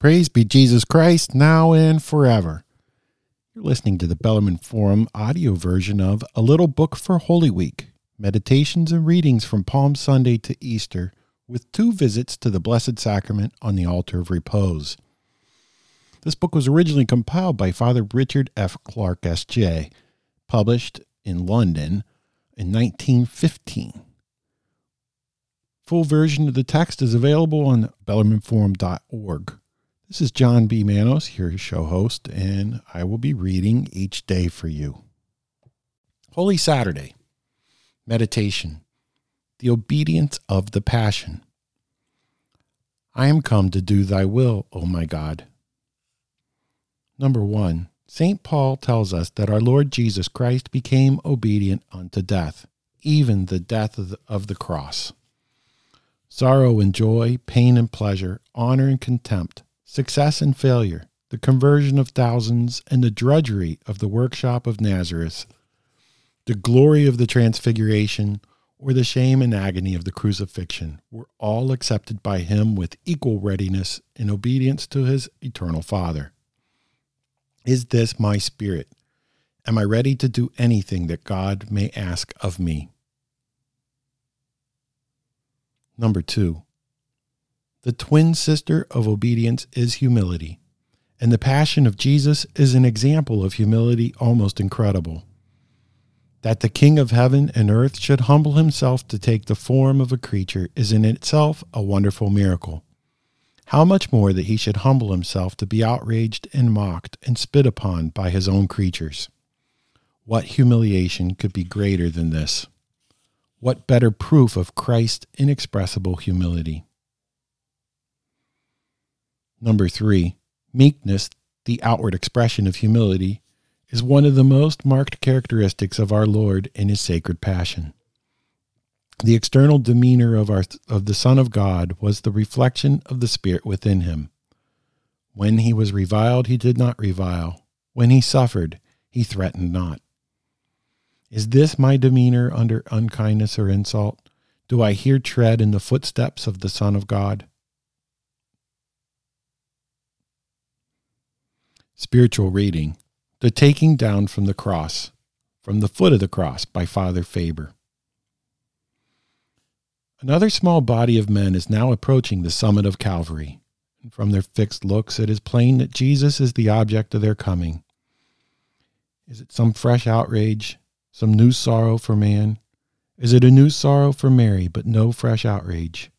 Praise be Jesus Christ, now and forever. You're listening to the Bellarmine Forum audio version of A Little Book for Holy Week Meditations and Readings from Palm Sunday to Easter, with two visits to the Blessed Sacrament on the Altar of Repose. This book was originally compiled by Father Richard F. Clarke, S.J., published in London in 1915. Full version of the text is available on bellarmineforum.org. This is John B. Manos, your show host, and I will be reading each day for you. Holy Saturday, Meditation, the obedience of the Passion. I am come to do thy will, O my God. Number one, St. Paul tells us that our Lord Jesus Christ became obedient unto death, even the death of the, of the cross. Sorrow and joy, pain and pleasure, honor and contempt, success and failure, the conversion of thousands, and the drudgery of the workshop of Nazareth, the glory of the transfiguration, or the shame and agony of the crucifixion were all accepted by him with equal readiness in obedience to his eternal Father. Is this my spirit? Am I ready to do anything that God may ask of me? Number two, the twin sister of obedience is humility, and the passion of Jesus is an example of humility almost incredible. That the King of heaven and earth should humble himself to take the form of a creature is in itself a wonderful miracle. How much more that he should humble himself to be outraged and mocked and spit upon by his own creatures. What humiliation could be greater than this? What better proof of Christ's inexpressible humility? Number three, meekness, the outward expression of humility, is one of the most marked characteristics of our Lord in his sacred passion. The external demeanor of, our, of the Son of God was the reflection of the Spirit within him. When he was reviled, he did not revile. When he suffered, he threatened not. Is this my demeanor under unkindness or insult? Do I here tread in the footsteps of the Son of God? Spiritual reading The Taking Down from the Cross, from the Foot of the Cross by Father Faber. Another small body of men is now approaching the summit of Calvary. And from their fixed looks, it is plain that Jesus is the object of their coming. Is it some fresh outrage, some new sorrow for man? Is it a new sorrow for Mary, but no fresh outrage?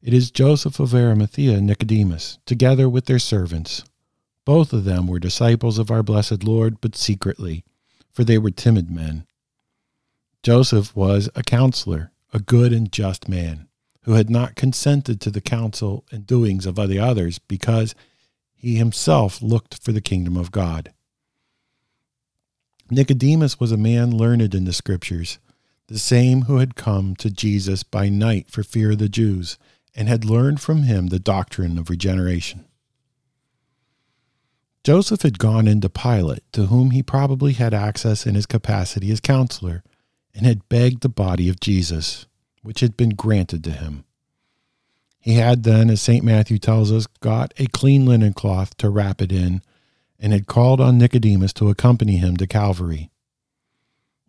It is Joseph of Arimathea and Nicodemus, together with their servants, both of them were disciples of our blessed Lord, but secretly, for they were timid men. Joseph was a counselor, a good and just man, who had not consented to the counsel and doings of the others because he himself looked for the kingdom of God. Nicodemus was a man learned in the Scriptures, the same who had come to Jesus by night for fear of the Jews, and had learned from him the doctrine of regeneration. Joseph had gone into Pilate, to whom he probably had access in his capacity as counselor, and had begged the body of Jesus, which had been granted to him. He had then, as St. Matthew tells us, got a clean linen cloth to wrap it in, and had called on Nicodemus to accompany him to Calvary.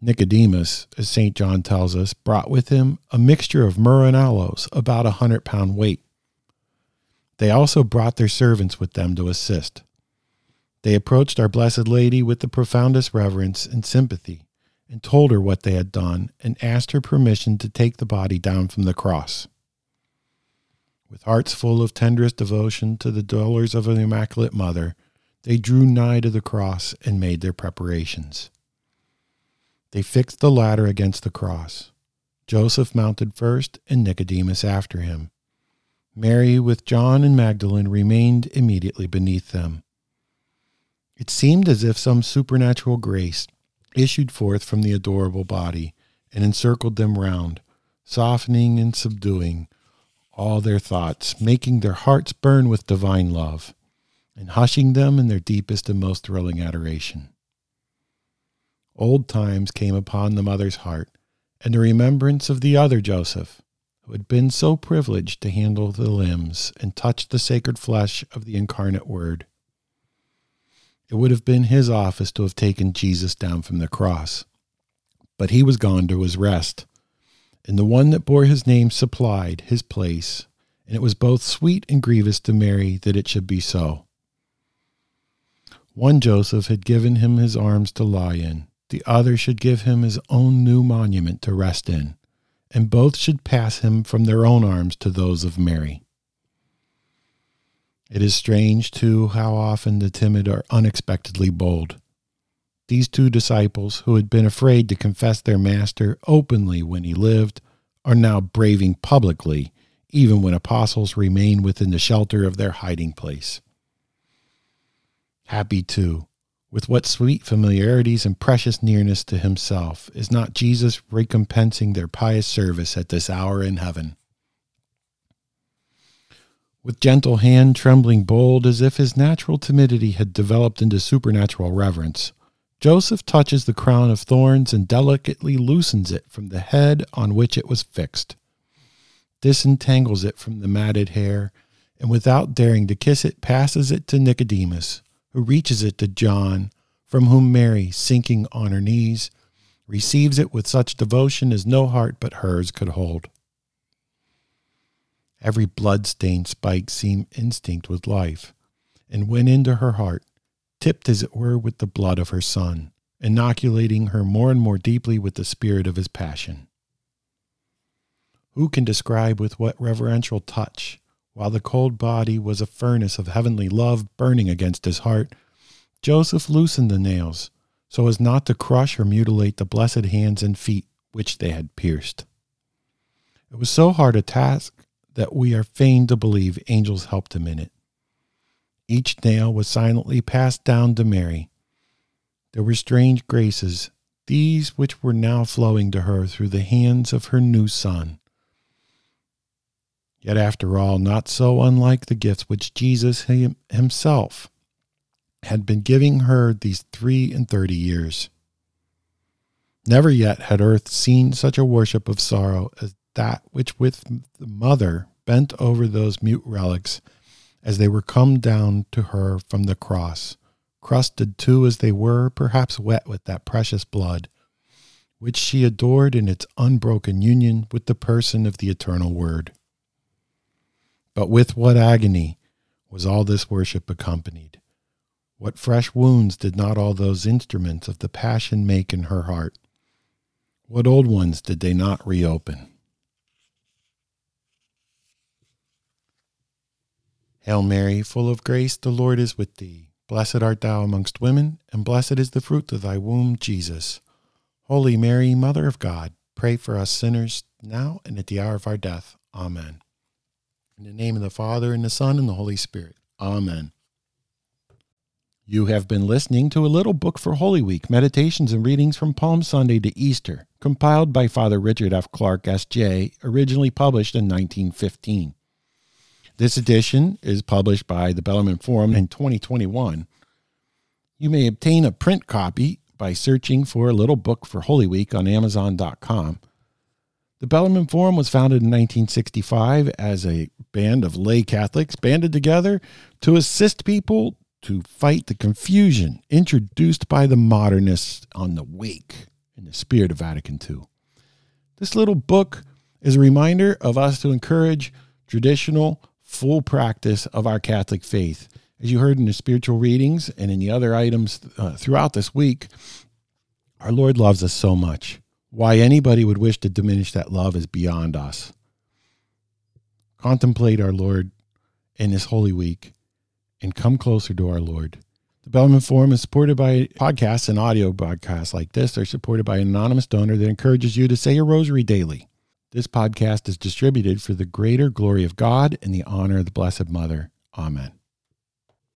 Nicodemus, as St. John tells us, brought with him a mixture of myrrh and aloes, about a hundred pound weight. They also brought their servants with them to assist. They approached Our Blessed Lady with the profoundest reverence and sympathy, and told her what they had done, and asked her permission to take the body down from the cross. With hearts full of tenderest devotion to the dolours of the Immaculate Mother, they drew nigh to the cross and made their preparations. They fixed the ladder against the cross. Joseph mounted first, and Nicodemus after him. Mary, with John and Magdalene, remained immediately beneath them. It seemed as if some supernatural grace issued forth from the adorable body and encircled them round, softening and subduing all their thoughts, making their hearts burn with divine love, and hushing them in their deepest and most thrilling adoration. Old times came upon the mother's heart, and the remembrance of the other Joseph, who had been so privileged to handle the limbs and touch the sacred flesh of the incarnate Word. It would have been his office to have taken Jesus down from the cross. But he was gone to his rest, and the one that bore his name supplied his place, and it was both sweet and grievous to Mary that it should be so. One Joseph had given him his arms to lie in, the other should give him his own new monument to rest in, and both should pass him from their own arms to those of Mary. It is strange, too, how often the timid are unexpectedly bold. These two disciples, who had been afraid to confess their master openly when he lived, are now braving publicly, even when apostles remain within the shelter of their hiding place. Happy, too, with what sweet familiarities and precious nearness to himself is not Jesus recompensing their pious service at this hour in heaven? With gentle hand trembling bold as if his natural timidity had developed into supernatural reverence, Joseph touches the crown of thorns and delicately loosens it from the head on which it was fixed, disentangles it from the matted hair, and without daring to kiss it, passes it to Nicodemus, who reaches it to John, from whom Mary, sinking on her knees, receives it with such devotion as no heart but hers could hold. Every blood-stained spike seemed instinct with life, and went into her heart, tipped as it were with the blood of her Son, inoculating her more and more deeply with the spirit of his passion. Who can describe with what reverential touch, while the cold body was a furnace of heavenly love burning against his heart, Joseph loosened the nails, so as not to crush or mutilate the blessed hands and feet which they had pierced. It was so hard a task that we are fain to believe angels helped him in it. Each nail was silently passed down to Mary. There were strange graces, these which were now flowing to her through the hands of her new son. Yet, after all, not so unlike the gifts which Jesus himself had been giving her these three and thirty years. Never yet had earth seen such a worship of sorrow as that which with the mother bent over those mute relics as they were come down to her from the cross, crusted too as they were, perhaps wet with that precious blood, which she adored in its unbroken union with the person of the eternal Word. But with what agony was all this worship accompanied? What fresh wounds did not all those instruments of the passion make in her heart? What old ones did they not reopen? Hail Mary, full of grace, the Lord is with thee. Blessed art thou amongst women, and blessed is the fruit of thy womb, Jesus. Holy Mary, Mother of God, pray for us sinners, now and at the hour of our death. Amen. In the name of the Father, and the Son, and the Holy Spirit. Amen. You have been listening to a little book for Holy Week, meditations and readings from Palm Sunday to Easter, compiled by Father Richard F. Clarke, S.J., originally published in 1915. This edition is published by the Bellarmine Forum in 2021. You may obtain a print copy by searching for a little book for Holy Week on Amazon.com. The Bellarmine Forum was founded in 1965 as a band of lay Catholics banded together to assist people to fight the confusion introduced by the modernists on the wake in the spirit of Vatican II. This little book is a reminder of us to encourage traditional full practice of our Catholic faith. As you heard in the spiritual readings and in the other items uh, throughout this week, our Lord loves us so much. Why anybody would wish to diminish that love is beyond us. Contemplate our Lord in this Holy Week and come closer to our Lord. The Bellarmine Forum is supported by podcasts and audio broadcasts like this. They're supported by an anonymous donor that encourages you to say your rosary daily. This podcast is distributed for the greater glory of God and the honor of the Blessed Mother. Amen.